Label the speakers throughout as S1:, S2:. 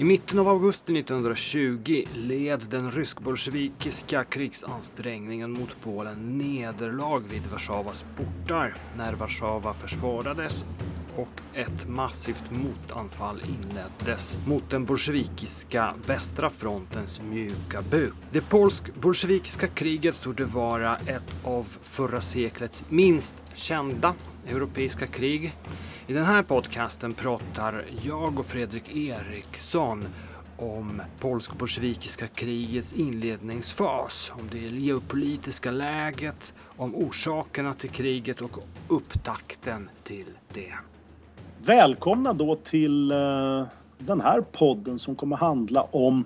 S1: I mitten av augusti 1920 led den rysk-bolsjevikiska krigsansträngningen mot Polen nederlag vid Warszawas portar när Warszawa försvarades och ett massivt motanfall inleddes mot den bolsjevikiska västra frontens mjuka buk. Det polsk-bolsjevikiska kriget torde vara ett av förra seklets minst kända europeiska krig. I den här podcasten pratar jag och Fredrik Eriksson om polsk-bolsjevikiska krigets inledningsfas, om det geopolitiska läget, om orsakerna till kriget och upptakten till det.
S2: Välkomna då till eh, den här podden som kommer handla om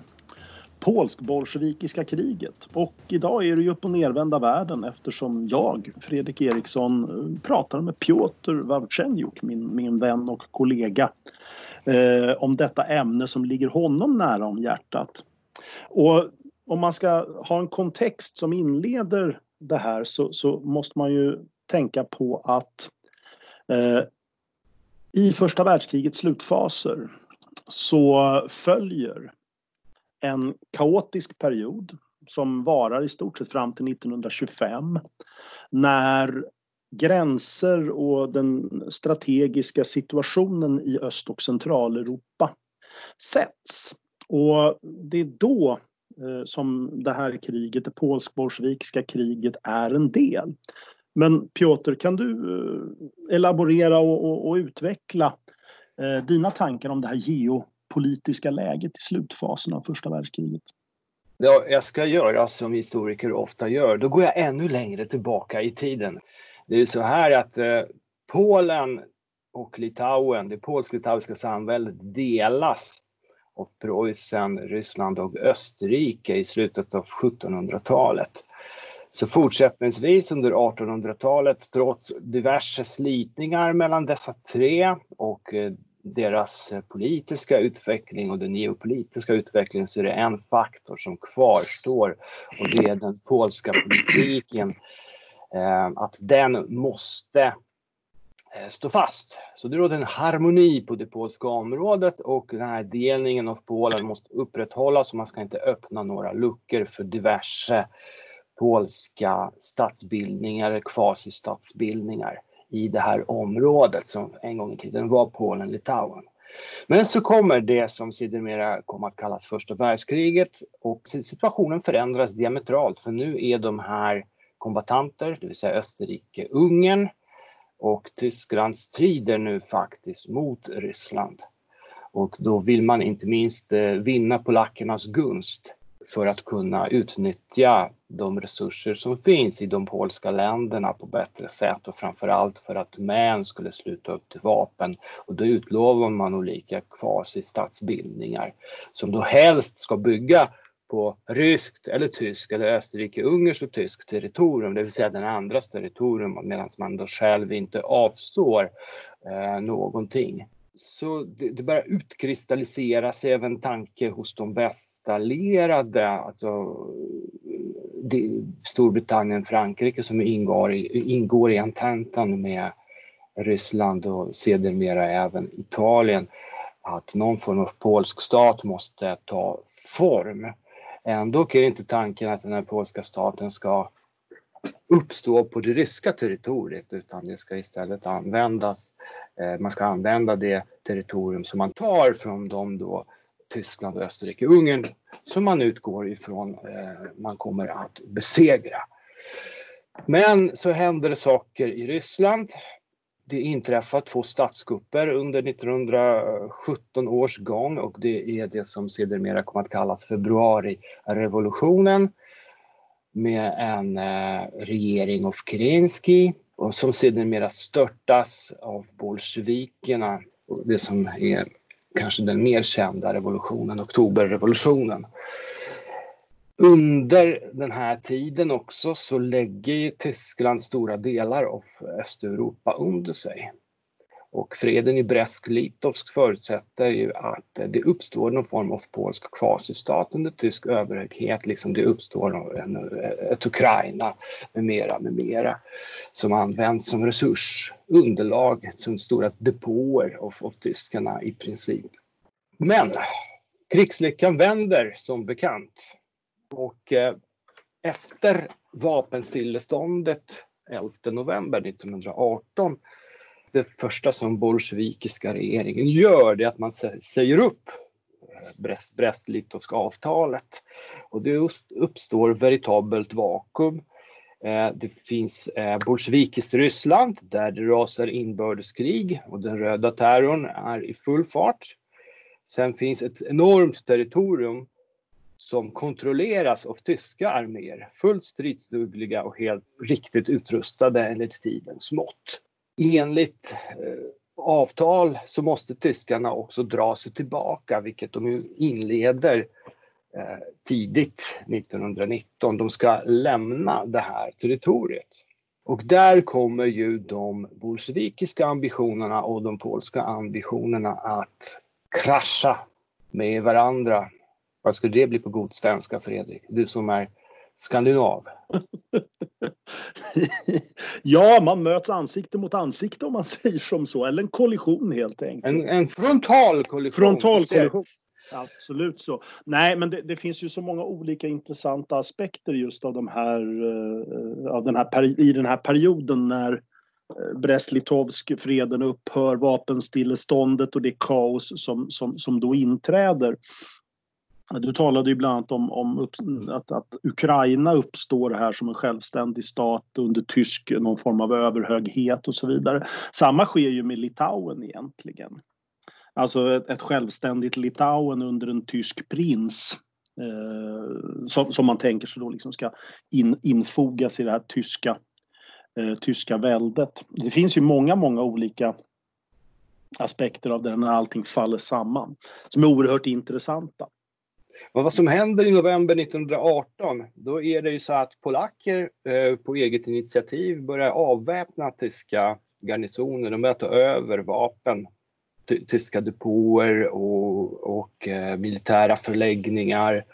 S2: polsk-bolsjevikiska kriget. Och idag är det ju upp och nervända världen eftersom jag, Fredrik Eriksson, pratar med Piotr Wawrzenjuk, min, min vän och kollega, eh, om detta ämne som ligger honom nära om hjärtat. Och om man ska ha en kontext som inleder det här så, så måste man ju tänka på att eh, i första världskrigets slutfaser så följer en kaotisk period som varar i stort sett fram till 1925 när gränser och den strategiska situationen i Öst och Centraleuropa sätts. Och det är då eh, som det här kriget, det polsk-bolsjevikiska kriget, är en del. Men Piotr, kan du eh, elaborera och, och, och utveckla eh, dina tankar om det här geo politiska läget i slutfasen av första världskriget?
S3: Ja, jag ska göra som historiker ofta gör. Då går jag ännu längre tillbaka i tiden. Det är så här att eh, Polen och Litauen, det polsk-litauiska samväldet delas av Preussen, Ryssland och Österrike i slutet av 1700-talet. Så fortsättningsvis under 1800-talet, trots diverse slitningar mellan dessa tre och eh, deras eh, politiska utveckling och den geopolitiska utvecklingen så är det en faktor som kvarstår och det är den polska politiken. Eh, att den måste eh, stå fast. Så det råder en harmoni på det polska området och den här delningen av Polen måste upprätthållas och man ska inte öppna några luckor för diverse polska statsbildningar, kvasistatsbildningar i det här området som en gång i tiden var Polen-Litauen. Men så kommer det som sedermera kom att kallas första världskriget och situationen förändras diametralt för nu är de här kombatanter, det vill säga Österrike-Ungern och Tyskland strider nu faktiskt mot Ryssland. Och då vill man inte minst eh, vinna polackernas gunst för att kunna utnyttja de resurser som finns i de polska länderna på bättre sätt och framförallt för att män skulle sluta upp till vapen. Och då utlovar man olika kvasi-statsbildningar som då helst ska bygga på ryskt eller tyskt eller Österrike-Ungerns och tyskt territorium, det vill säga den andras territorium medan man då själv inte avstår eh, någonting. Så det, det börjar utkristallisera sig även tanke hos de västallierade, alltså eh, det, Storbritannien, Frankrike som ingår i, ingår i ententan med Ryssland och sedermera även Italien, att någon form av polsk stat måste ta form. Ändå är inte tanken att den här polska staten ska uppstå på det ryska territoriet utan det ska istället användas, eh, man ska använda det territorium som man tar från de då Tyskland, Österrike, Ungern som man utgår ifrån eh, man kommer att besegra. Men så händer det saker i Ryssland. Det inträffar två statskupper under 1917 års gång och det är det som sedermera kommer att kallas februarirevolutionen med en eh, regering av Kerensky och som sedermera störtas av bolsjevikerna, det som är kanske den mer kända revolutionen, oktoberrevolutionen. Under den här tiden också så lägger Tyskland stora delar av Östeuropa under sig. Och freden i Brest-Litovsk förutsätter ju att det uppstår någon form av polsk kvasistat under tysk överhöghet, liksom det uppstår en, ett Ukraina med mera, med mera, som används som resursunderlag, som stora depåer av, av tyskarna i princip. Men krigslyckan vänder som bekant. Och eh, efter vapenstilleståndet 11 november 1918 det första som bolsjevikiska regeringen gör det är att man säger upp eh, Brest-Litovska avtalet. Och det uppstår veritabelt vakuum. Eh, det finns eh, bolsjevikiskt Ryssland där det rasar inbördeskrig och den röda terrorn är i full fart. Sen finns ett enormt territorium som kontrolleras av tyska arméer, fullt stridsdugliga och helt riktigt utrustade enligt tidens mått. Enligt eh, avtal så måste tyskarna också dra sig tillbaka, vilket de inleder eh, tidigt 1919. De ska lämna det här territoriet. Och där kommer ju de bolsjevikiska ambitionerna och de polska ambitionerna att krascha med varandra. Vad skulle det bli på god svenska, Fredrik? Du som är skandinav.
S2: ja, man möts ansikte mot ansikte om man säger som så. Eller en kollision helt enkelt.
S3: En, en frontal kollision.
S2: Frontal kollision. Absolut så. Nej, men det, det, finns ju så många olika intressanta aspekter just av, de här, uh, av den här i den här perioden när uh, Brest-Litovsk-freden upphör, vapenstilleståndet och det kaos som, som, som då inträder. Du talade ju bland annat om, om upp, att, att, Ukraina uppstår här som en självständig stat under tysk någon form av överhöghet och så vidare. Samma sker ju med Litauen egentligen. Alltså ett, ett självständigt Litauen under en tysk prins eh, som, som, man tänker sig då liksom ska in, infogas i det här tyska, eh, tyska väldet. Det finns ju många, många olika aspekter av det när allting faller samman som är oerhört intressanta.
S3: Men vad som händer i november 1918, då är det ju så att polacker eh, på eget initiativ börjar avväpna tyska garnisoner. De börjar ta över vapen, tyska depåer och, och eh, militära förläggningar.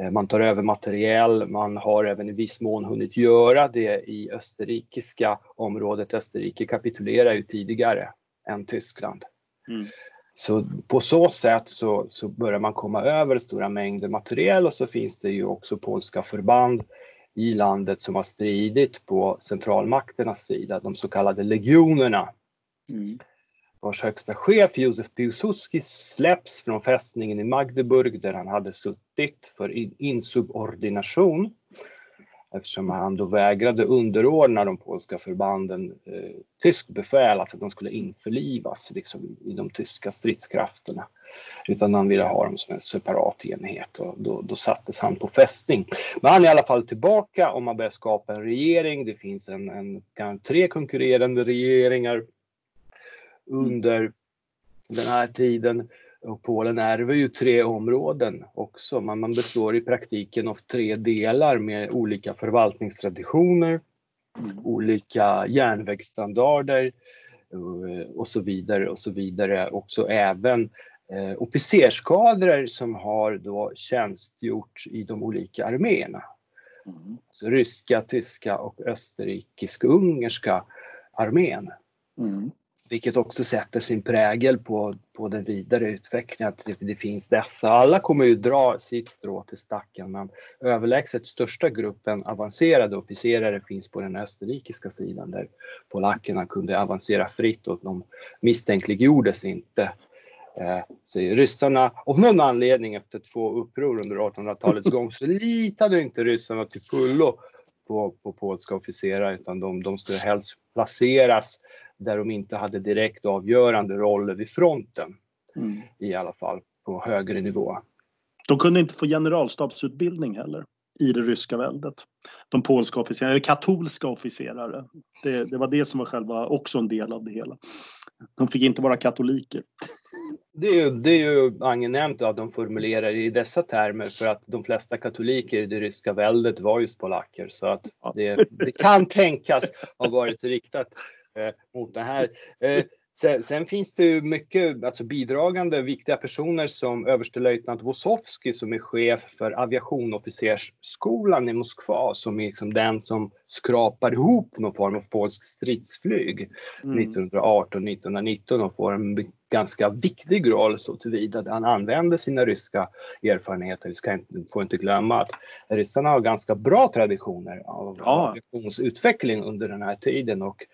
S3: Eh, man tar över materiell, man har även i viss mån hunnit göra det i österrikiska området. Österrike kapitulerar ju tidigare än Tyskland. Mm. Så på så sätt så, så börjar man komma över stora mängder materiel och så finns det ju också polska förband i landet som har stridit på centralmakternas sida, de så kallade legionerna. Mm. Vars högsta chef Józef Piłsudski släpps från fästningen i Magdeburg där han hade suttit för insubordination eftersom han då vägrade underordna de polska förbanden eh, tysk befäl, alltså att de skulle införlivas liksom, i de tyska stridskrafterna. Utan han ville ha dem som en separat enhet och då, då sattes han på fästning. Men han är i alla fall tillbaka och man börjar skapa en regering. Det finns en, en, tre konkurrerande regeringar under den här tiden. Och Polen ärver ju tre områden också. Man, man består i praktiken av tre delar med olika förvaltningstraditioner, mm. olika järnvägsstandarder eh, och så vidare och så vidare. Också även eh, officerskadrer som har då tjänstgjort i de olika arméerna. Mm. Alltså ryska, tyska och österrikisk-ungerska armén. Mm vilket också sätter sin prägel på, på den vidare utvecklingen. Att det, det, finns dessa. Alla kommer ju dra sitt strå till stacken men överlägset största gruppen avancerade officerare finns på den österrikiska sidan där polackerna kunde avancera fritt och de misstänkliggjordes inte. Eh, så ryssarna, av någon anledning efter två uppror under 1800-talets gång så litade inte ryssarna till fullo på, på polska officerare utan de, de skulle helst placeras där de inte hade direkt avgörande roller vid fronten. Mm. I alla fall på högre nivå.
S2: De kunde inte få generalstabsutbildning heller i det ryska väldet. De polska officerarna, eller katolska officerare. Det, det, var det som var själva också en del av det hela. De fick inte vara katoliker.
S3: Det är ju, det är ju angenämt att de formulerar i dessa termer för att de flesta katoliker i det ryska väldet var just polacker så att det, det kan tänkas ha varit riktat mot det här. Eh, sen, sen, finns det ju mycket alltså bidragande viktiga personer som överstelöjtnant Wosowski som är chef för aviationofficersskolan i Moskva som är liksom den som skrapar ihop någon form av polsk stridsflyg mm. 1918-1919 och får en ganska viktig roll så tillvida att han använde sina ryska erfarenheter. Vi ska inte, får inte glömma att ryssarna har ganska bra traditioner av ja. utveckling under den här tiden och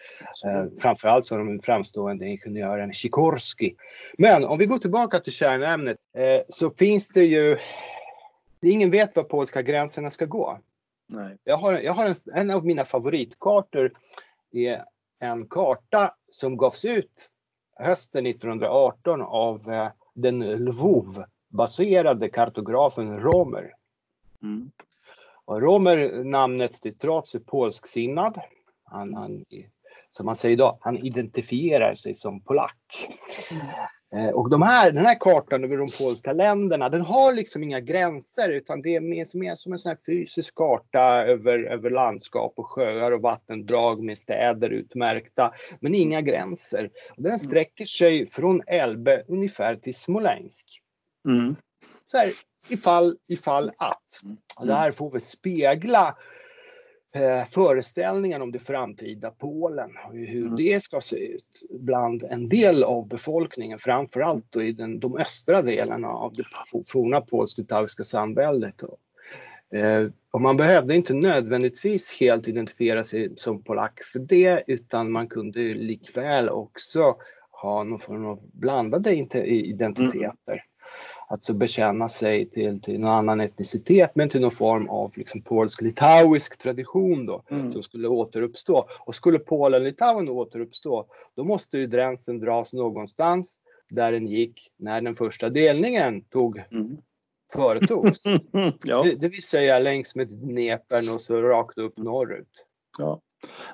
S3: eh, framförallt så har de framstående ingenjören Sikorski. Men om vi går tillbaka till kärnämnet eh, så finns det ju Ingen vet var polska gränserna ska gå. Nej. Jag har, jag har en, en av mina favoritkartor är en karta som gavs ut hösten 1918 av eh, den Lvov-baserade kartografen Romer. Mm. Och Romer, namnet till trots, är polsksinnad. Han, han, som man säger idag, han identifierar sig som polack. Mm. Eh, och de här, den här kartan över de polska länderna, den har liksom inga gränser utan det är mer, mer som en sån fysisk karta över, över landskap och sjöar och vattendrag med städer utmärkta, men inga gränser. Och den sträcker sig från Elbe ungefär till Smolensk. Mm. Så här, ifall, ifall att. Och det här får vi spegla eh, föreställningen om det framtida Polen och hur mm. det ska se ut bland en del av befolkningen, framförallt då i den, de östra delarna av det forna polsk-litauiska samväldet. Eh, och man behövde inte nödvändigtvis helt identifiera sig som polack för det, utan man kunde likväl också ha någon form av blandade identiteter. Mm alltså bekänna sig till, till någon annan etnicitet men till någon form av liksom polsk-litauisk tradition då mm. som skulle återuppstå. Och skulle Polen-Litauen återuppstå då måste ju gränsen dras någonstans där den gick när den första delningen tog mm. företogs. ja. det, det vill säga längs med Dnepern och så rakt upp norrut.
S2: Ja.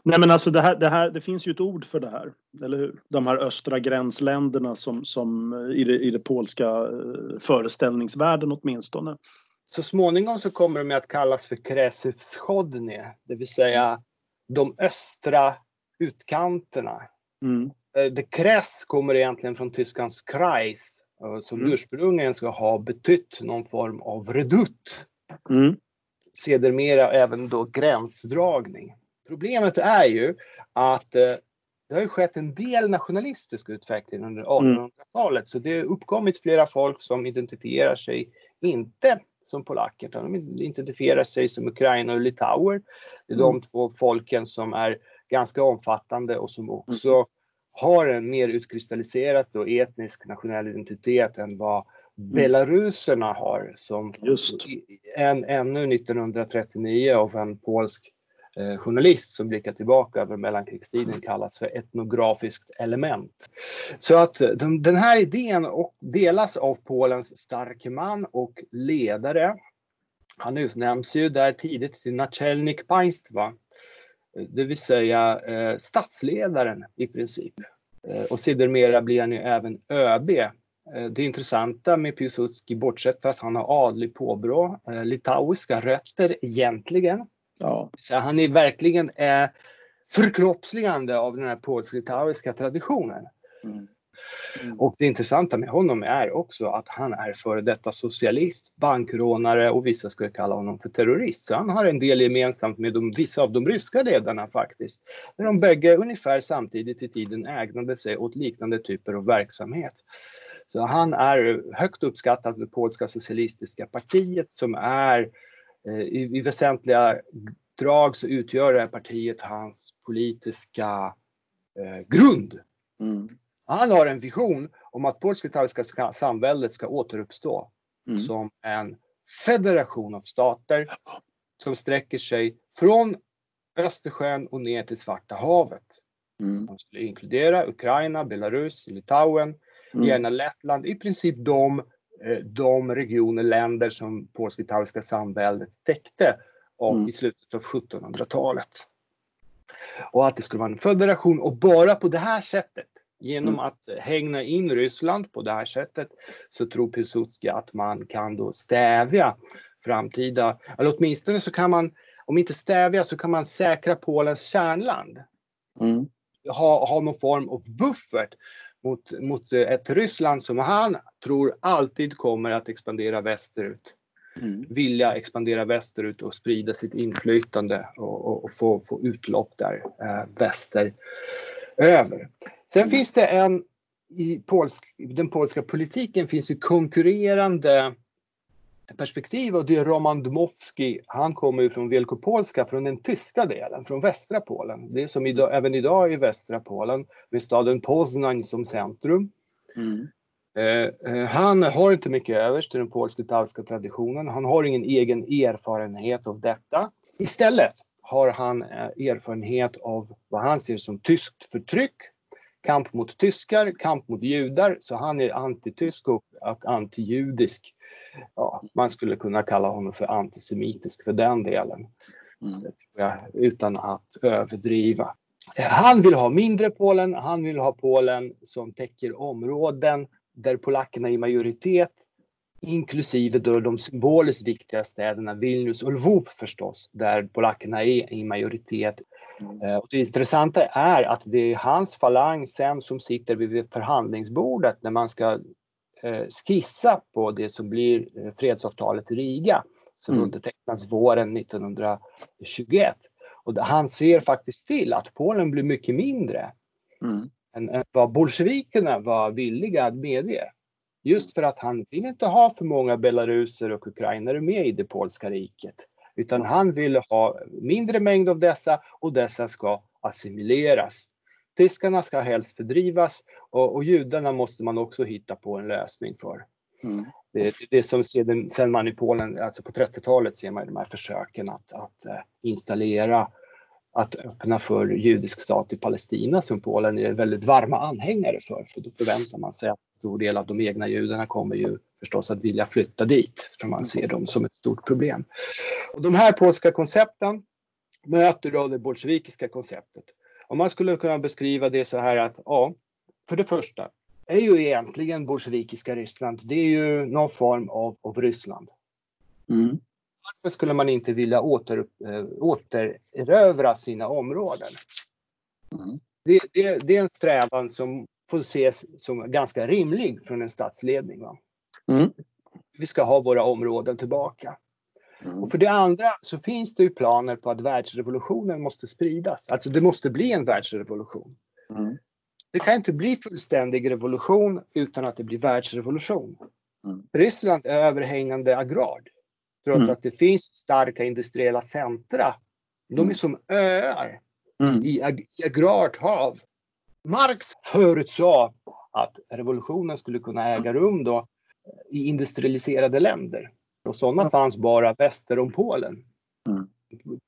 S2: Nej men alltså det, här, det, här, det finns ju ett ord för det här, eller hur? De här östra gränsländerna som, som eh, i, det, i det polska eh, föreställningsvärlden åtminstone.
S3: Så småningom så kommer de att kallas för Kresivschodnie, det vill säga de östra utkanterna. Mm. Eh, det Kres kommer egentligen från tyskans Kreis som mm. ursprungligen ska ha betytt någon form av redutt. Mm. Sedermera även då gränsdragning. Problemet är ju att eh, det har ju skett en del nationalistisk utveckling under 1800-talet, mm. så det har uppkommit flera folk som identifierar sig inte som polacker, utan de identifierar sig som Ukraina och litauer. Det är mm. de två folken som är ganska omfattande och som också mm. har en mer utkristalliserad och etnisk nationell identitet än vad mm. belaruserna har som Just. En, ännu 1939 av en polsk Eh, journalist som blickar tillbaka över mellankrigstiden kallas för etnografiskt element. Så att eh, de, den här idén och delas av Polens starke man och ledare. Han utnämns ju där tidigt till Naczelnik Państwa, eh, det vill säga eh, statsledaren i princip. Eh, och sedermera blir han ju även ÖB. Eh, det intressanta med Piłsudski, bortsett från att han har adlig påbrå, litauiska rötter egentligen, Ja. Så han är verkligen eh, förkroppsligande av den här polsk-litauiska traditionen. Mm. Mm. Och det intressanta med honom är också att han är före detta socialist, bankrånare och vissa skulle kalla honom för terrorist. Så han har en del gemensamt med de, vissa av de ryska ledarna faktiskt. Där de bägge ungefär samtidigt i tiden ägnade sig åt liknande typer av verksamhet. Så han är högt uppskattad av det polska socialistiska partiet som är i, i väsentliga drag så utgör det här partiet hans politiska eh, grund. Mm. Han har en vision om att polsk-litauiska samväldet ska återuppstå mm. som en federation av stater som sträcker sig från Östersjön och ner till Svarta havet. Mm. De skulle inkludera Ukraina, Belarus, Litauen, mm. gärna Lettland, i princip de Eh, de regioner, länder som polsk-litauiska samväldet täckte mm. i slutet av 1700-talet. Och att det skulle vara en federation och bara på det här sättet, genom mm. att hängna in Ryssland på det här sättet, så tror Piłsudski att man kan då stävja framtida, eller åtminstone så kan man, om inte stävja, så kan man säkra Polens kärnland. Mm. Ha, ha någon form av buffert mot, mot ett Ryssland som han tror alltid kommer att expandera västerut. Mm. Vilja expandera västerut och sprida sitt inflytande och, och, och få, få utlopp där eh, västeröver. Sen mm. finns det en i polsk, den polska politiken finns ju konkurrerande perspektiv och det är Roman Dmowski. Han kommer ju från Wielkopolska, från den tyska delen, från västra Polen. Det är som idag, även idag i västra Polen med staden Poznań som centrum. Mm. Eh, eh, han har inte mycket övers till den polsk-litauiska traditionen. Han har ingen egen erfarenhet av detta. Istället har han eh, erfarenhet av vad han ser som tyskt förtryck, kamp mot tyskar, kamp mot judar. Så han är antitysk och, antijudisk. Ja, man skulle kunna kalla honom för antisemitisk för den delen. Mm. Jag, utan att överdriva. Han vill ha mindre Polen, han vill ha Polen som täcker områden där polackerna är i majoritet, inklusive då de symboliskt viktiga städerna Vilnius och Lvov förstås, där polackerna är i majoritet. Mm. Och det intressanta är att det är hans falang sen som sitter vid förhandlingsbordet när man ska eh, skissa på det som blir eh, fredsavtalet i Riga som mm. undertecknas våren 1921. Och han ser faktiskt till att Polen blir mycket mindre. Mm än vad bolsjevikerna var villiga att medge. Just för att han vill inte ha för många belaruser och ukrainare med i det polska riket. Utan han vill ha mindre mängd av dessa och dessa ska assimileras. Tyskarna ska helst fördrivas och, och judarna måste man också hitta på en lösning för. Mm. Det, det som sedan, man i Polen, alltså på 30-talet ser man de här försöken att, att uh, installera att öppna för judisk stat i Palestina som Polen är väldigt varma anhängare för. För då förväntar man sig att en stor del av de egna judarna kommer ju förstås att vilja flytta dit, för man ser dem som ett stort problem. Och de här polska koncepten möter då det bolsjevikiska konceptet. Och man skulle kunna beskriva det så här att, ja, för det första är ju egentligen bolsjevikiska Ryssland, det är ju någon form av, av Ryssland. Mm varför skulle man inte vilja åter, äh, återerövra sina områden? Mm. Det, det, det, är en strävan som får ses som ganska rimlig från en statsledning. Va? Mm. Vi ska ha våra områden tillbaka. Mm. Och för det andra så finns det ju planer på att världsrevolutionen måste spridas. Alltså det måste bli en världsrevolution. Mm. Det kan inte bli fullständig revolution utan att det blir världsrevolution. Mm. Ryssland är överhängande agrart. Trots mm. att det finns starka industriella centra. De är mm. som öar mm. i, ag i agrart hav. Marx förutsade att revolutionen skulle kunna äga rum då i industrialiserade länder. Och sådana fanns bara väster om Polen. Mm.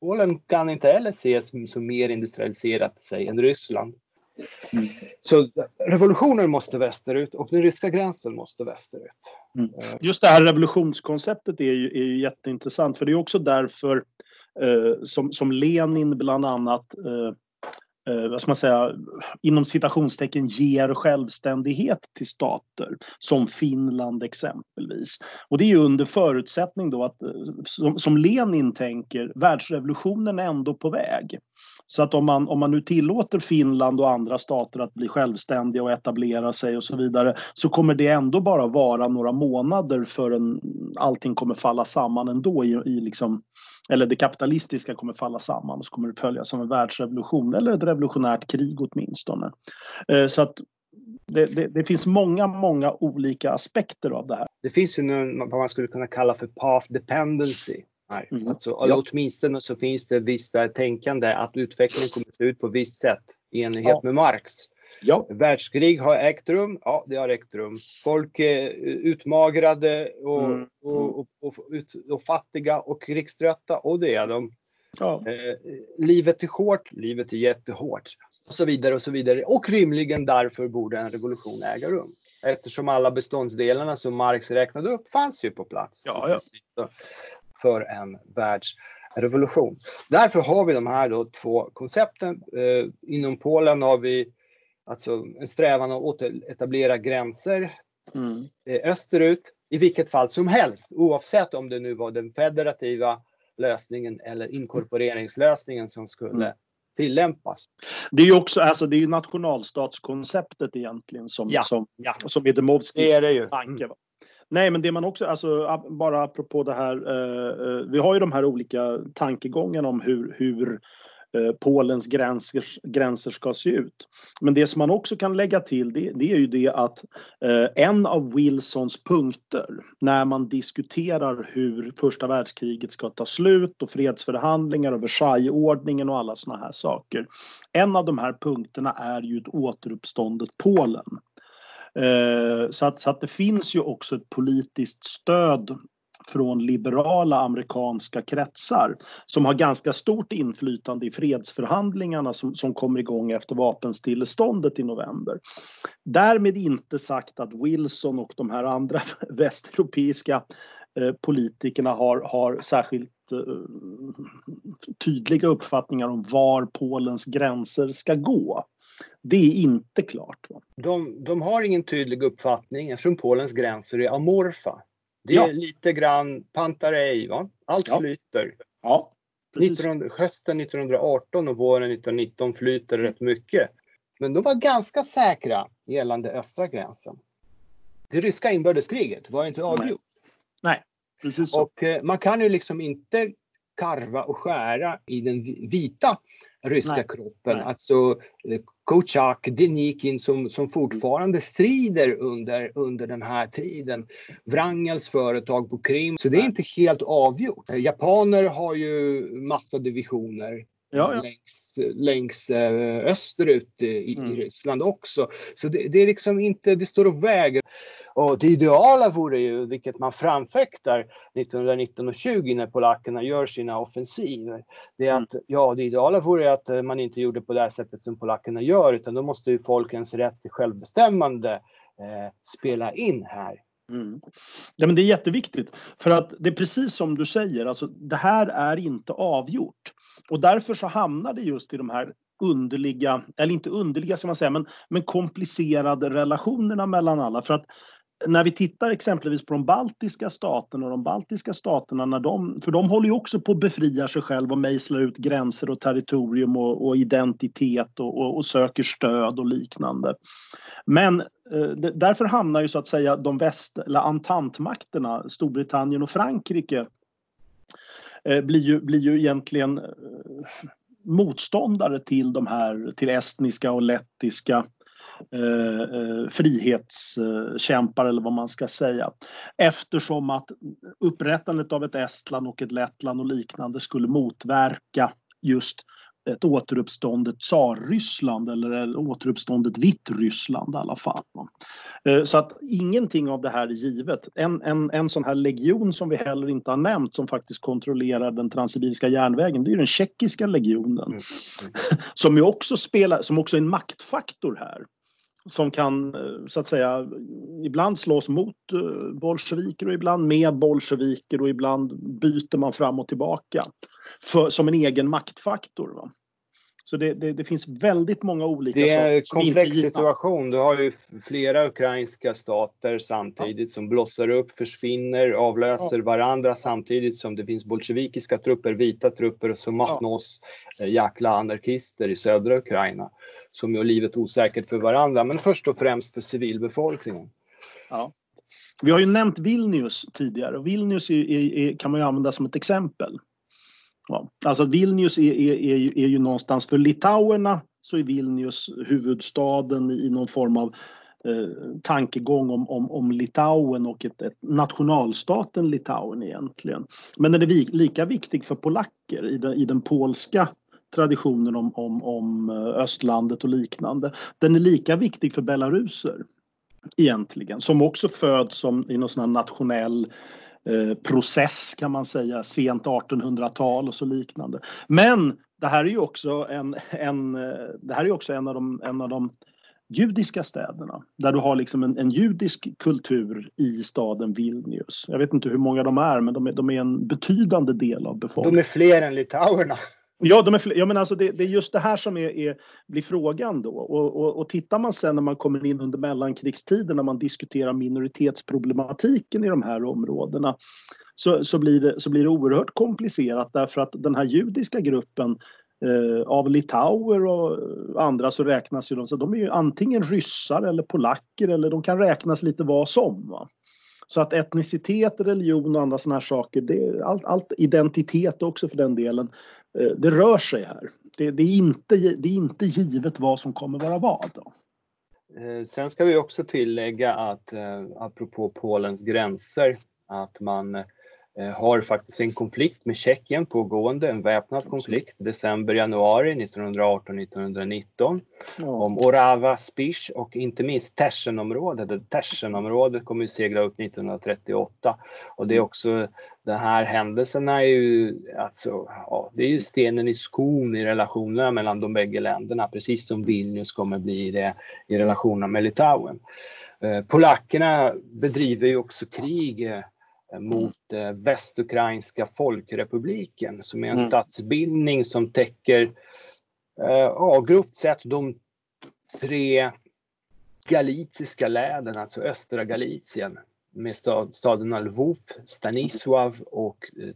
S3: Polen kan inte heller ses som, som mer industrialiserat sig än Ryssland. Mm. Så revolutionen måste västerut och den ryska gränsen måste västerut.
S2: Mm. Just det här revolutionskonceptet är ju, är ju jätteintressant för det är också därför eh, som, som Lenin bland annat eh, eh, vad ska man säga, inom citationstecken ger självständighet till stater som Finland exempelvis. Och det är ju under förutsättning då att, eh, som, som Lenin tänker, världsrevolutionen är ändå på väg. Så att om man, om man nu tillåter Finland och andra stater att bli självständiga och etablera sig och så vidare så kommer det ändå bara vara några månader förrän allting kommer falla samman ändå i, i liksom, eller det kapitalistiska kommer falla samman och så kommer det följas av en världsrevolution eller ett revolutionärt krig åtminstone. Eh, så att det, det, det, finns många, många olika aspekter av det här.
S3: Det finns ju nu vad man skulle kunna kalla för path dependency. Nej. Mm. Alltså, ja. Åtminstone så finns det vissa tänkande att utvecklingen kommer att se ut på visst sätt i enlighet ja. med Marx. Ja. Världskrig har ägt rum. Ja, det har ägt rum. Folk är utmagrade och, mm. och, och, och, och fattiga och krigströtta och det är de. Ja. Eh, livet är hårt, livet är jättehårt och så vidare och så vidare. Och rimligen därför borde en revolution äga rum. Eftersom alla beståndsdelarna som Marx räknade upp fanns ju på plats. Ja, ja för en världsrevolution. Därför har vi de här då två koncepten. Eh, inom Polen har vi alltså en strävan att återetablera gränser mm. eh, österut i vilket fall som helst, oavsett om det nu var den federativa lösningen eller inkorporeringslösningen som skulle mm. tillämpas.
S2: Det är ju också alltså det är nationalstatskonceptet egentligen som, ja, som, ja. som är Demovskis tanke. Mm. Nej, men det man också, alltså bara apropå det här, eh, eh, vi har ju de här olika tankegångarna om hur, hur Eh, Polens gränser, gränser ska se ut. Men det som man också kan lägga till det, det är ju det att eh, en av Wilsons punkter när man diskuterar hur första världskriget ska ta slut och fredsförhandlingar och Versaillesordningen och alla såna här saker. En av de här punkterna är ju ett återuppståndet Polen. Eh, så att, så att det finns ju också ett politiskt stöd från liberala amerikanska kretsar som har ganska stort inflytande i fredsförhandlingarna som, som kommer igång efter vapenstilleståndet i november. Därmed inte sagt att Wilson och de här andra västeuropeiska eh, politikerna har, har särskilt eh, tydliga uppfattningar om var Polens gränser ska gå. Det är inte klart.
S3: De, de har ingen tydlig uppfattning eftersom Polens gränser är amorfa. Det är ja. lite grann Pantarei, va? Allt ja. flyter.
S2: Ja,
S3: 19, hösten 1918 och våren 1919 flyter rätt mycket. Men de var ganska säkra gällande östra gränsen. Det ryska inbördeskriget var inte avgjort.
S2: Nej, precis så.
S3: Och eh, man kan ju liksom inte karva och skära i den vita ryska Nej. kroppen. Nej. Alltså eh, Kochak, Denikin som, som fortfarande strider under, under den här tiden. Wrangels företag på Krim. Så det är inte helt avgjort. Eh, japaner har ju massa divisioner ja, ja. längs, längs äh, österut i, mm. Ryssland också. Så det, det, är liksom inte, det står och väger. Och det ideala vore ju, vilket man framfäktar 1919 och 20 när polackerna gör sina offensiver, det är mm. att ja, det ideala vore att eh, man inte gjorde på det här sättet som polackerna gör, utan då måste ju folkens rätt till självbestämmande eh, spela in här.
S2: Mm. Ja, men det är jätteviktigt för att det är precis som du säger, alltså, det här är inte avgjort och därför så hamnar det just i de här underliga, eller inte underliga ska man säga, men, men komplicerade relationerna mellan alla. För att när vi tittar exempelvis på de baltiska staterna och de baltiska staterna, när de, för de håller ju också på att befria sig själva och mejslar ut gränser och territorium och, och identitet och, och, och, söker stöd och liknande. Men eh, därför hamnar ju så att säga de väst, eller ententmakterna, Storbritannien och Frankrike, Eh, blir, ju, blir ju egentligen eh, motståndare till de här, till estniska och lettiska Eh, eh, frihetskämpar eller vad man ska säga. Eftersom att upprättandet av ett Estland och ett Lettland och liknande skulle motverka just ett återuppståndet tsarryssland eller återuppståndet Vitryssland i alla fall. Eh, så att ingenting av det här är givet. En, en, en sån här legion som vi heller inte har nämnt som faktiskt kontrollerar den transsibiriska järnvägen det är den tjeckiska legionen. Mm. Mm. Som, ju också spelar, som också är en maktfaktor här som kan eh, så att säga ibland slås mot eh, bolsjeviker och ibland med bolsjeviker och ibland byter man fram och tillbaka för, som en egen maktfaktor. Va? Så det, det, det, finns väldigt många olika
S3: Det är en komplex situation. Du har ju flera ukrainska stater samtidigt ja. som blossar upp, försvinner, avlöser ja. varandra samtidigt som det finns bolsjevikiska trupper, vita trupper och Sumatnos ja. Eh, jäkla anarkister i södra Ukraina som gör livet osäkert för varandra, men först och främst för civilbefolkningen.
S2: Ja. Vi har ju nämnt Vilnius tidigare och Vilnius är, är, är, kan man ju använda som ett exempel. Ja. Alltså Vilnius är, är, är, ju någonstans, för litauerna så är Vilnius huvudstaden i någon form av eh, tankegång om, om, om Litauen och ett, ett nationalstaten Litauen egentligen. Men den är lika viktig för polacker i den, i den polska traditionen om, om, om eh, östlandet och liknande. Den är lika viktig för belaruser egentligen, som också föds som i någon sån nationell eh, process kan man säga, sent 1800-tal och så liknande. Men det här är ju också en, en, eh, det här är också en av de, en av de judiska städerna där du har liksom en, en, judisk kultur i staden Vilnius. Jag vet inte hur många de är men de är, de är en betydande del av befolkningen.
S3: De är fler än litauerna.
S2: Ja, de är, ja men alltså det, det, är just det här som är, är blir frågan då. Och, och, och tittar man sen när man kommer in under mellankrigstiden när man diskuterar minoritetsproblematiken i de här områdena så, så, blir, det, så blir det oerhört komplicerat därför att den här judiska gruppen eh, av litauer och andra så räknas ju de, så de är ju antingen ryssar eller polacker eller de kan räknas lite vad som. Va? Så att etnicitet, religion och andra sådana här saker, det, allt, allt identitet också för den delen, eh, det rör sig här. det, det, är inte, det är inte givet vad som kommer vara vad. Då.
S3: Eh, sen ska vi också tillägga att eh, apropå Polens gränser, att man Eh, har faktiskt en konflikt med Tjeckien pågående, en väpnad konflikt, december-januari 1918-1919 ja. om Orava, Spish och inte minst Tersenområdet. Tersenområdet kommer ju segla upp 1938 och det är också den här händelsen är ju alltså, ja, det är ju stenen i skon i relationerna mellan de bägge länderna, precis som Vilnius kommer bli det i relationerna med Litauen. Eh, polackerna bedriver ju också krig eh, Eh, mot eh, Västukrainska folkrepubliken som är en mm. statsbildning som täcker eh, ja, grovt sett de tre galiciska länen, alltså östra Galicien med stad, staderna Lvov, Stanisław och eh,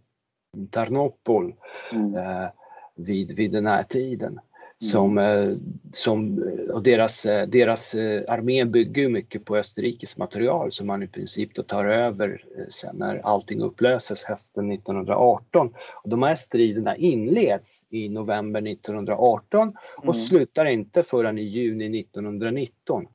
S3: Tarnopol mm. eh, vid, vid den här tiden. Som, mm. eh, som, eh, och deras, eh, deras armé bygger mycket på österrikiskt material som man i princip då tar över sen när allting upplöses hösten 1918. Och de här striderna inleds i november 1918 och mm. slutar inte förrän i juni 1919.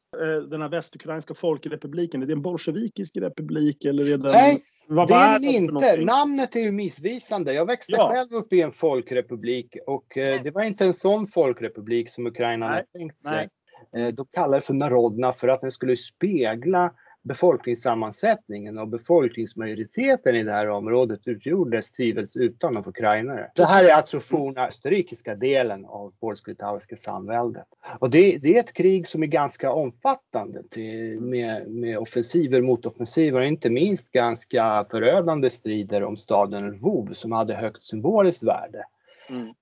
S2: Den här västukrainska folkrepubliken, är det en bolsjevikisk republik eller är det
S3: Nej, vad det är det inte. Namnet är ju missvisande. Jag växte ja. själv upp i en folkrepublik och eh, det var inte en sån folkrepublik som Ukraina hade tänkt sig. Eh, de kallade det för Narodna för att den skulle spegla befolkningssammansättningen och befolkningsmajoriteten i det här området utgjordes tvivelsutan av ukrainare. Det här är alltså forna österrikiska delen av polsk-litauiska samväldet. Och det, det, är ett krig som är ganska omfattande till, med, med offensiver mot offensiver och inte minst ganska förödande strider om staden Lvov som hade högt symboliskt värde. Mm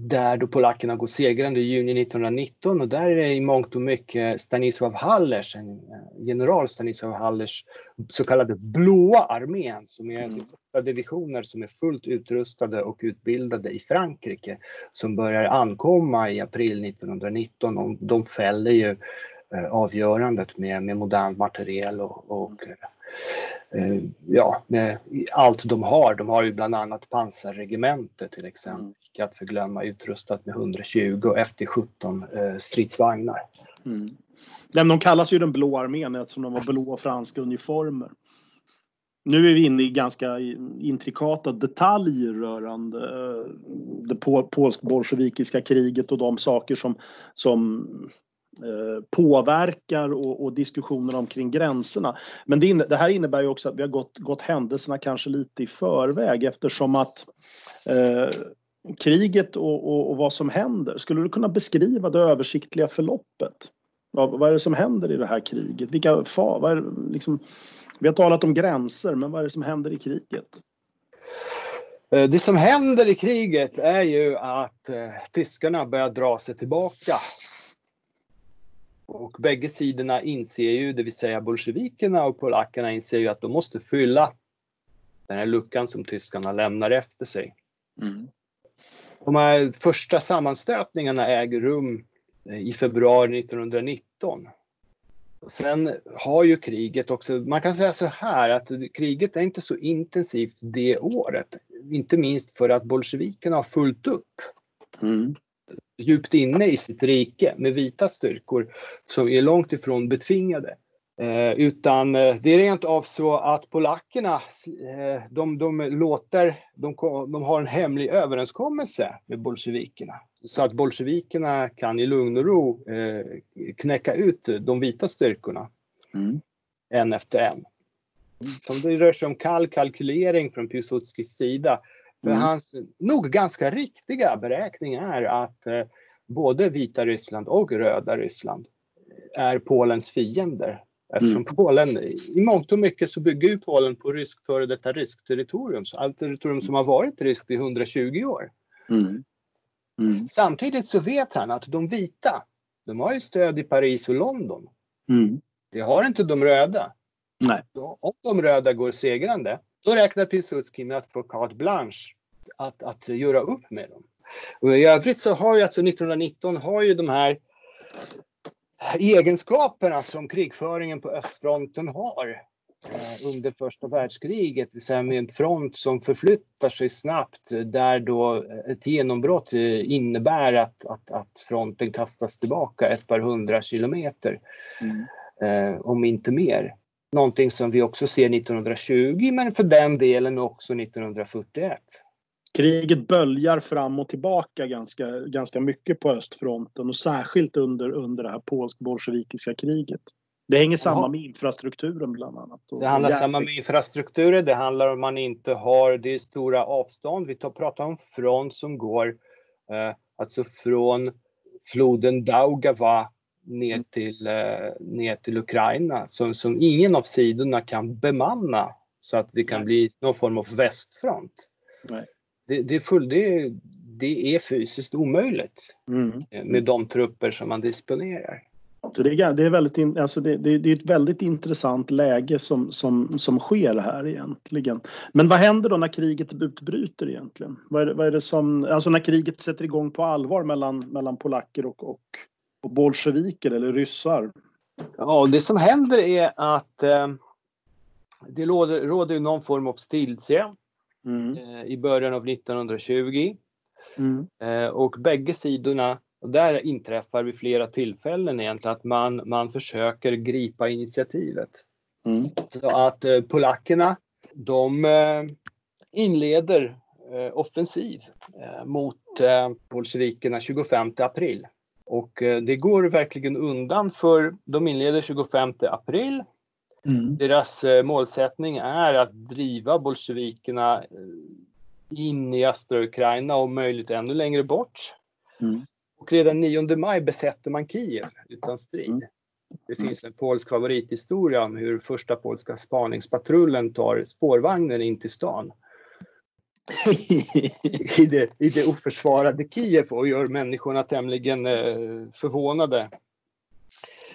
S3: där då polackerna går segrande i juni 1919 och där är det i mångt och mycket Stanisław Hallers, en eh, general Stanisław Hallers så kallade blåa armén som är mm. divisioner som är fullt utrustade och utbildade i Frankrike som börjar ankomma i april 1919 och de fäller ju eh, avgörandet med, med modern materiel och, och eh, ja, med allt de har. De har ju bland annat pansarregemente till exempel. Mm icke att förglömma utrustat med 120 och FT17 eh, stridsvagnar. Mm.
S2: De kallas ju den blå armén eftersom de har blå franska uniformer. Nu är vi inne i ganska intrikata detaljer rörande eh, det polsk-bolsjevikiska kriget och de saker som, som eh, Eh, påverkar och, och diskussioner omkring gränserna. Men det, det, här innebär ju också att vi har gått, gått händelserna kanske lite i förväg eftersom att eh, kriget och, och, och, vad som händer. Skulle du kunna beskriva det översiktliga förloppet? Vad, vad är det som händer i det här kriget? Vilka fa, vad är, liksom, vi har talat om gränser, men vad är det som händer i kriget?
S3: Eh, det som händer i kriget är ju att eh, tyskarna börjar dra sig tillbaka. Och bägge sidorna inser ju, det vill säga bolsjevikerna och polackerna inser ju att de måste fylla den här luckan som tyskarna lämnar efter sig. Mm. De här första sammanstötningarna äger rum eh, i februari 1919. Sen har ju kriget också, man kan säga så här att kriget är inte så intensivt det året. Inte minst för att bolsjevikerna har fullt upp. Mm. Djupt inne i sitt rike med vita styrkor som är långt ifrån betvingade. Eh, utan eh, det är rent av så att polackerna, eh, de, de låter, de, de, har en hemlig överenskommelse med bolsjevikerna. Så att bolsjevikerna kan i lugn och ro eh, knäcka ut de vita styrkorna. Mm. En efter en. Som det rör sig om kall kalkylering från Piłsudskis sida. För mm. hans nog ganska riktiga beräkning är att eh, både vita Ryssland och röda Ryssland är Polens fiender Eftersom mm. Polen, i mångt och mycket så bygger ju Polen på rysk före detta ryskt territorium, så allt territorium som har varit ryskt i 120 år. Mm. Mm. Samtidigt så vet han att de vita, de har ju stöd i Paris och London. Mm. Det har inte de röda.
S2: Nej.
S3: Så om de röda går segrande, då räknar Piłsudski med att få carte blanche att, att göra upp med dem. Och I övrigt så har ju alltså 1919 har ju de här egenskaperna som krigföringen på östfronten har eh, under första världskriget, det vill säga med en front som förflyttar sig snabbt där då ett genombrott innebär att, att, att fronten kastas tillbaka ett par hundra kilometer, mm. eh, om inte mer. Någonting som vi också ser 1920 men för den delen också 1941.
S2: Kriget böljar fram och tillbaka ganska, ganska mycket på östfronten och särskilt under, under det här polsk-bolsjevikiska kriget. Det hänger samman med infrastrukturen bland annat.
S3: det handlar samman med infrastrukturen, det handlar om man inte har det stora avstånd. Vi tar, pratar om front som går eh, alltså från floden Daugava ner mm. till, eh, ner till Ukraina som, som ingen av sidorna kan bemanna så att det kan Nej. bli någon form av västfront. Det, det, är full, det, det är fysiskt omöjligt mm. med de trupper som man disponerar.
S2: Så det, är, det, är väldigt in, alltså det, det, det, är ett väldigt intressant läge som, som, som sker här egentligen. Men vad händer då när kriget utbryter egentligen? Vad är, det, vad är det som, alltså när kriget sätter igång på allvar mellan, mellan polacker och, och, och bolsjeviker eller ryssar?
S3: Ja, det som händer är att eh, det råder, råder någon form av stiltje mm. eh, i början av 1920. Mm. Eh, och bägge sidorna och där inträffar vid flera tillfällen egentligen att man, man försöker gripa initiativet. Mm. Så att eh, polackerna, de eh, inleder eh, offensiv eh, mot eh, bolsjevikerna 25 april. Och eh, det går verkligen undan för de inleder 25 april. Mm. Deras eh, målsättning är att driva bolsjevikerna in i östra Ukraina och möjligt ännu längre bort. Mm. Och redan 9 maj besätter man Kiev utan strid. Mm. Det finns en polsk favorithistoria om hur första polska spaningspatrullen tar spårvagnen in till stan. I, det, I det oförsvarade Kiev och gör människorna tämligen eh, förvånade.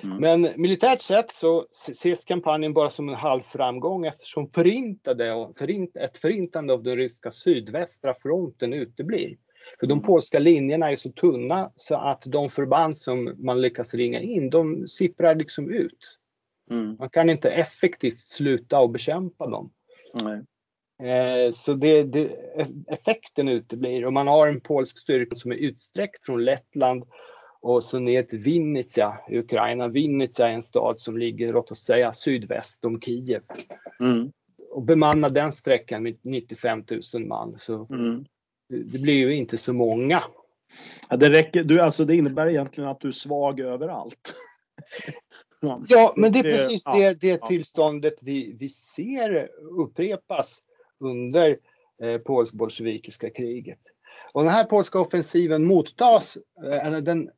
S3: Mm. Men militärt sett så ses kampanjen bara som en halv framgång eftersom förintade, förint, ett förintande av den ryska sydvästra fronten uteblir. För de polska linjerna är så tunna så att de förband som man lyckas ringa in, de sipprar liksom ut. Mm. Man kan inte effektivt sluta och bekämpa dem. Eh, så det, det, effekten uteblir och man har en polsk styrka som är utsträckt från Lettland och så ner till Vinnytsia i Ukraina. Vinnytsia är en stad som ligger, låt oss säga, sydväst om Kiev. Mm. Och bemanna den sträckan med 95 000 man. Så mm det blir ju inte så många.
S2: Ja, det, räcker, du, alltså det innebär egentligen att du är svag överallt.
S3: ja, men det är precis det, det tillståndet vi, vi ser upprepas under eh, polsk-bolsjevikiska kriget. Och den här polska offensiven mottas, eh, eller den,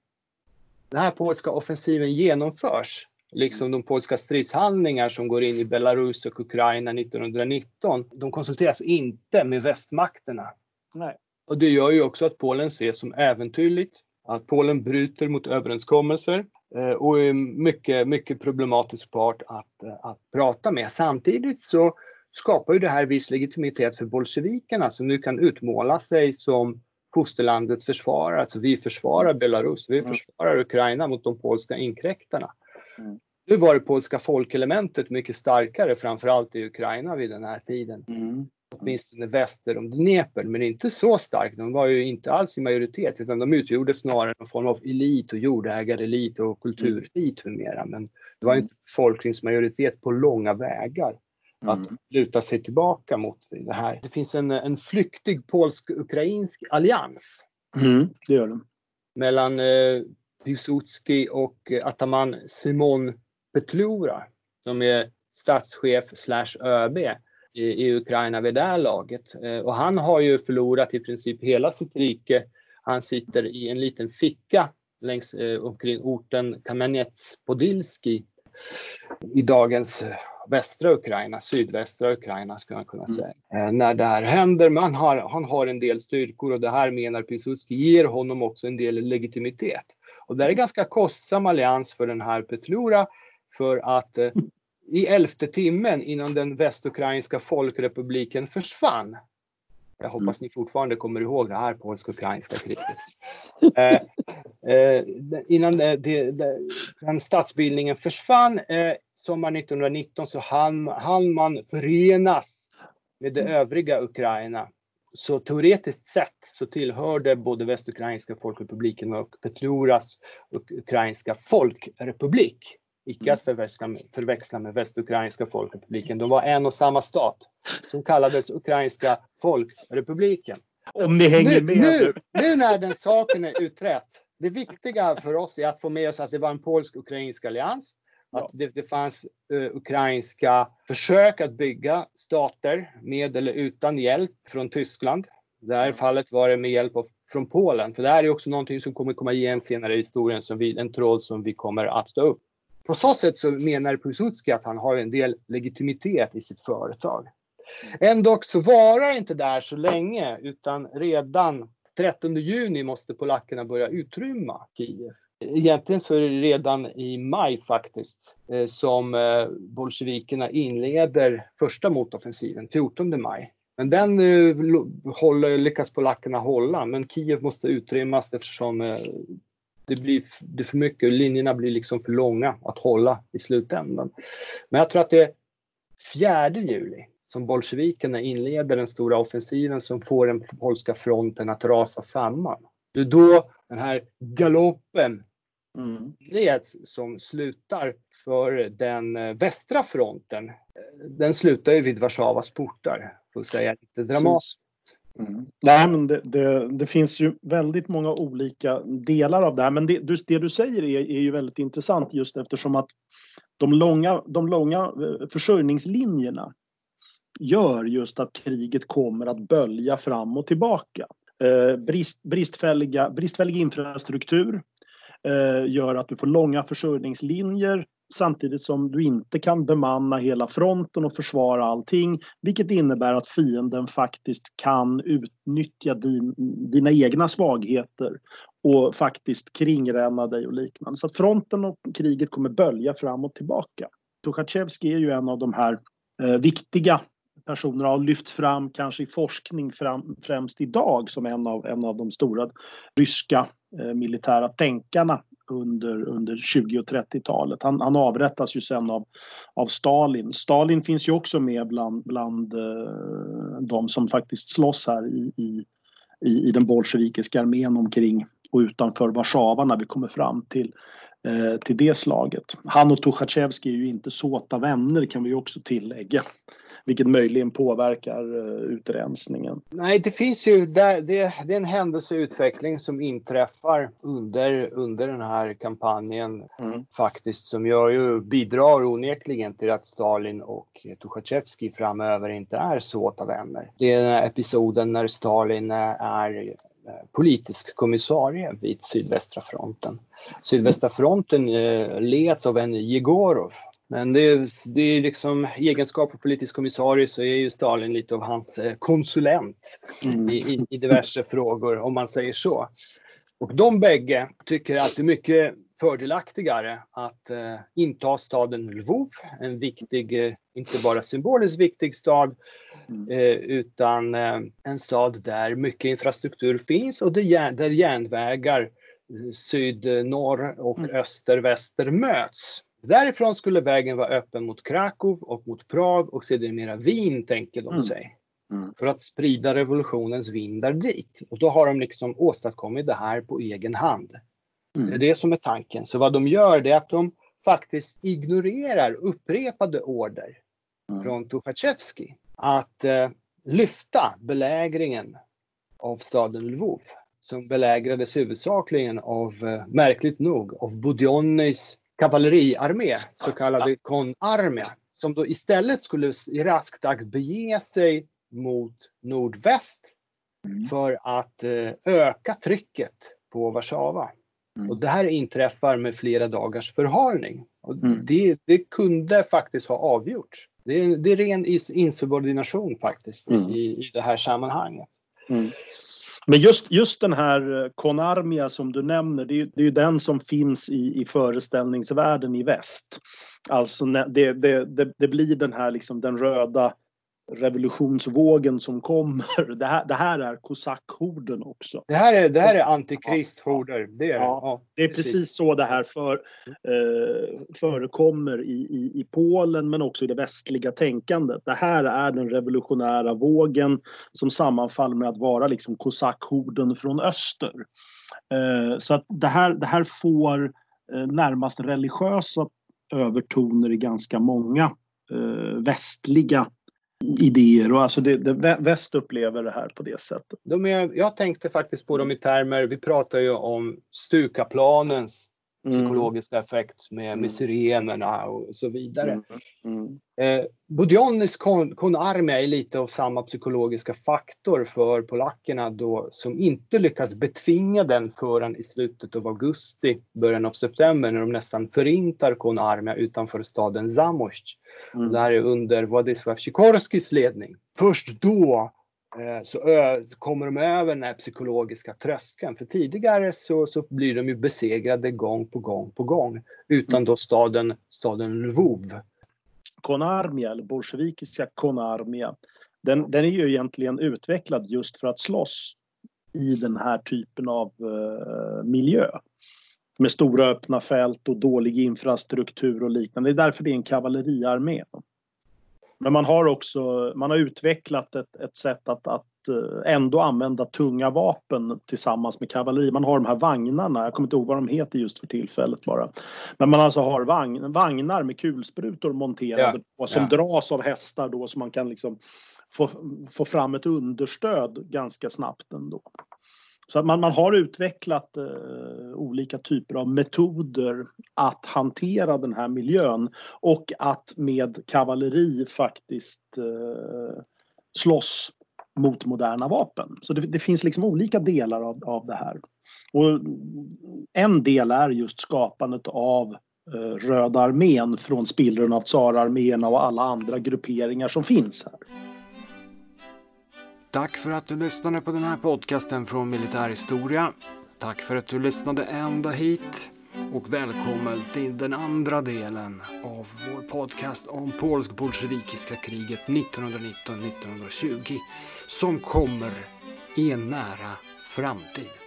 S3: den här polska offensiven genomförs, liksom de polska stridshandlingar som går in i Belarus och Ukraina 1919. De konsulteras inte med västmakterna. Nej. Och det gör ju också att Polen ses som äventyrligt, att Polen bryter mot överenskommelser eh, och är mycket, mycket problematisk part att, att prata med. Samtidigt så skapar ju det här viss legitimitet för bolsjevikerna som nu kan utmåla sig som fosterlandets försvarare. Alltså vi försvarar Belarus, vi mm. försvarar Ukraina mot de polska inkräktarna. Mm. Nu var det polska folkelementet mycket starkare, framförallt i Ukraina vid den här tiden. Mm åtminstone väster om Dnepr, men inte så starkt. De var ju inte alls i majoritet, utan de utgjorde snarare någon form av elit och jordägarelit och kulturelit med mera. Men det var mm. inte befolkningsmajoritet på långa vägar att mm. luta sig tillbaka mot det här. Det finns en, en flyktig polsk-ukrainsk allians.
S2: Mm, det gör det.
S3: Mellan eh, Piłsudski och eh, ataman Simon Petlura som är statschef slash ÖB i, i Ukraina vid det här laget. Eh, och han har ju förlorat i princip hela sitt rike. Han sitter i en liten ficka längs eh, omkring orten Kamenets-Podilski i dagens eh, västra Ukraina, sydvästra Ukraina skulle man kunna mm. säga. Mm. när det här händer, men han har, han har en del styrkor och det här menar Piłsudski ger honom också en del legitimitet. Och det är en ganska kostsam allians för den här Petlura för att i elfte timmen innan den västukrainska folkrepubliken försvann. Jag hoppas mm. ni fortfarande kommer ihåg det här polsk-ukrainska kriget. Eh, eh, innan det, det, den statsbildningen försvann, eh, sommaren 1919 så hann, hann man förenas med det övriga Ukraina. Så teoretiskt sett så tillhörde både Västukrainska folkrepubliken och Petluras ukrainska folkrepublik. Icke att förväxla med, förväxla med Västukrainska folkrepubliken. De var en och samma stat som kallades Ukrainska folkrepubliken.
S2: Om ni hänger
S3: nu,
S2: med.
S3: Nu, nu när den saken är utrett. Det viktiga för oss är att få med oss att det var en polsk-ukrainsk allians. Att det, det fanns uh, ukrainska försök att bygga stater med eller utan hjälp från Tyskland. I det här fallet var det med hjälp av, från Polen. För det här är också någonting som kommer komma igen senare i historien, som vi, en tråd som vi kommer att ta upp. På så sätt så menar Piłsudski att han har en del legitimitet i sitt företag. Ändå så varar inte där så länge utan redan 13 juni måste polackerna börja utrymma Kiev. Egentligen så är det redan i maj faktiskt eh, som eh, bolsjevikerna inleder första motoffensiven, 14 maj. Men den eh, håller, lyckas polackerna hålla, men Kiev måste utrymmas eftersom det blir det för mycket, linjerna blir liksom för långa att hålla i slutändan. Men jag tror att det är 4 juli som bolsjevikerna inleder den stora offensiven som får den polska fronten att rasa samman. Det är då den här galoppen mm. leds som slutar för den eh, västra fronten. Den slutar ju vid Warszawas portar, för att säga lite dramatiskt.
S2: Mm. Nej, men det, det, det, finns ju väldigt många olika delar av det här. Men det, det du säger är, är ju väldigt intressant just eftersom att de långa, de långa eh, försörjningslinjerna gör just att kriget kommer att bölja fram och tillbaka. Eh, brist, bristfälliga, bristfällig infrastruktur eh, gör att du får långa försörjningslinjer samtidigt som du inte kan bemanna hela fronten och försvara allting. Vilket innebär att fienden faktiskt kan utnyttja din, dina egna svagheter och faktiskt kringränna dig och liknande. Så att fronten och kriget kommer bölja fram och tillbaka. Tuchatjevskij är ju en av de här eh, viktiga personerna, har lyfts fram kanske i forskning fram, främst idag som en av, en av de stora ryska eh, militära tänkarna under, under 20 och 30-talet. Han, han avrättas ju sen av, av Stalin. Stalin finns ju också med bland, bland eh, de som faktiskt slåss här i, i, i, i den bolsjevikiska armén omkring och utanför Warszawa när vi kommer fram till eh, till det slaget. Han och Tuchatjevskij är ju inte såta vänner kan vi också tillägga vilket möjligen påverkar uh, utrensningen.
S3: Nej, det finns ju, det, det, det är en händelseutveckling som inträffar under, under den här kampanjen mm. faktiskt som gör ju, bidrar onekligen till att Stalin och Tuchatjevskij framöver inte är såta vänner. Det är den här episoden när Stalin är eh, politisk kommissarie vid sydvästra fronten. Sydvästra fronten eh, leds av en Jegorov men det är, det är liksom egenskap av politisk kommissarie så är ju Stalin lite av hans eh, konsulent mm. i, i, diverse frågor om man säger så. Och de bägge tycker att det är mycket fördelaktigare att eh, inta staden Lvov, en viktig, eh, inte bara symboliskt viktig stad, mm. eh, utan eh, en stad där mycket infrastruktur finns och där, där järnvägar eh, syd-norr och mm. öster-väster möts. Därifrån skulle vägen vara öppen mot Krakow och mot Prag och sedermera Wien, tänker de mm. sig. Mm. För att sprida revolutionens vindar dit. Och då har de liksom åstadkommit det här på egen hand. Mm. Det är det som är tanken. Så vad de gör det är att de faktiskt ignorerar upprepade order mm. från Tuchatjevskij att eh, lyfta belägringen av staden Lvov som belägrades huvudsakligen av, eh, märkligt nog, av Budionnyjs kavalleriarmé, så kallade konarmé, som då istället skulle i rask takt bege sig mot nordväst mm. för att eh, öka trycket på Warszawa. Mm. Och det här inträffar med flera dagars förhalning. Och mm. det, det, kunde faktiskt ha avgjorts. Det är, det är ren insubordination faktiskt i, i det här sammanhanget.
S2: Men just, just den här eh, Konarmia som du nämner, det är, det är den som finns i, i föreställningsvärlden i väst. Alltså det, det, det, det blir den här liksom den röda revolutionsvågen som kommer. Det här, det här är kosackhorden också.
S3: Det här är, det här är antikristhorder. Det är,
S2: ja, ja, det är precis. precis så det här för, eh, förekommer i, i, i Polen men också i det västliga tänkandet. Det här är den revolutionära vågen som sammanfaller med att vara liksom kosackhorden från öster. Eh, så att det här, det här får eh, närmast religiösa övertoner i ganska många eh, västliga idéer och alltså det, det, väst upplever det här på det sättet.
S3: De är, jag tänkte faktiskt på dem i termer, vi pratar ju om Stukaplanens psykologiska effekt med, med mm. sirenerna och så vidare. Mm. Mm. Eh, Budionis kon, kon armia är lite av samma psykologiska faktor för polackerna då som inte lyckas betvinga den förrän i slutet av augusti, början av september när de nästan förintar kon armia utanför staden Zamość. Mm. Det här är under Władysław Sikorskis ledning. Först då så kommer de över den här psykologiska tröskeln. För tidigare så, så blir de ju besegrade gång på gång på gång. Utan då staden, staden Lvov.
S2: Konarmia, eller bolsjevikiska Konarmia, den, den är ju egentligen utvecklad just för att slåss i den här typen av uh, miljö. Med stora öppna fält och dålig infrastruktur och liknande. Det är därför det är en kavalleriarmé. Men man har också man har utvecklat ett, ett sätt att, att eh, ändå använda tunga vapen tillsammans med kavalleri. Man har de här vagnarna, jag kommer inte ihåg vad de heter just för tillfället bara. Men man alltså har vagn, vagnar med kulsprutor monterade ja, på som ja. dras av hästar då så man kan liksom få, få fram ett understöd ganska snabbt ändå. Så man, man har utvecklat eh, olika typer av metoder att hantera den här miljön och att med kavalleri faktiskt eh, slåss mot moderna vapen. Så det, det, finns liksom olika delar av, av det här. Och en del är just skapandet av eh, Röda armén från spillrorna av tsararméerna och alla andra grupperingar som finns här.
S1: Tack för att du lyssnade på den här podcasten från Militärhistoria. Tack för att du lyssnade ända hit och välkommen till den andra delen av vår podcast om polsk-bolsjevikiska kriget 1919-1920 som kommer i en nära framtid.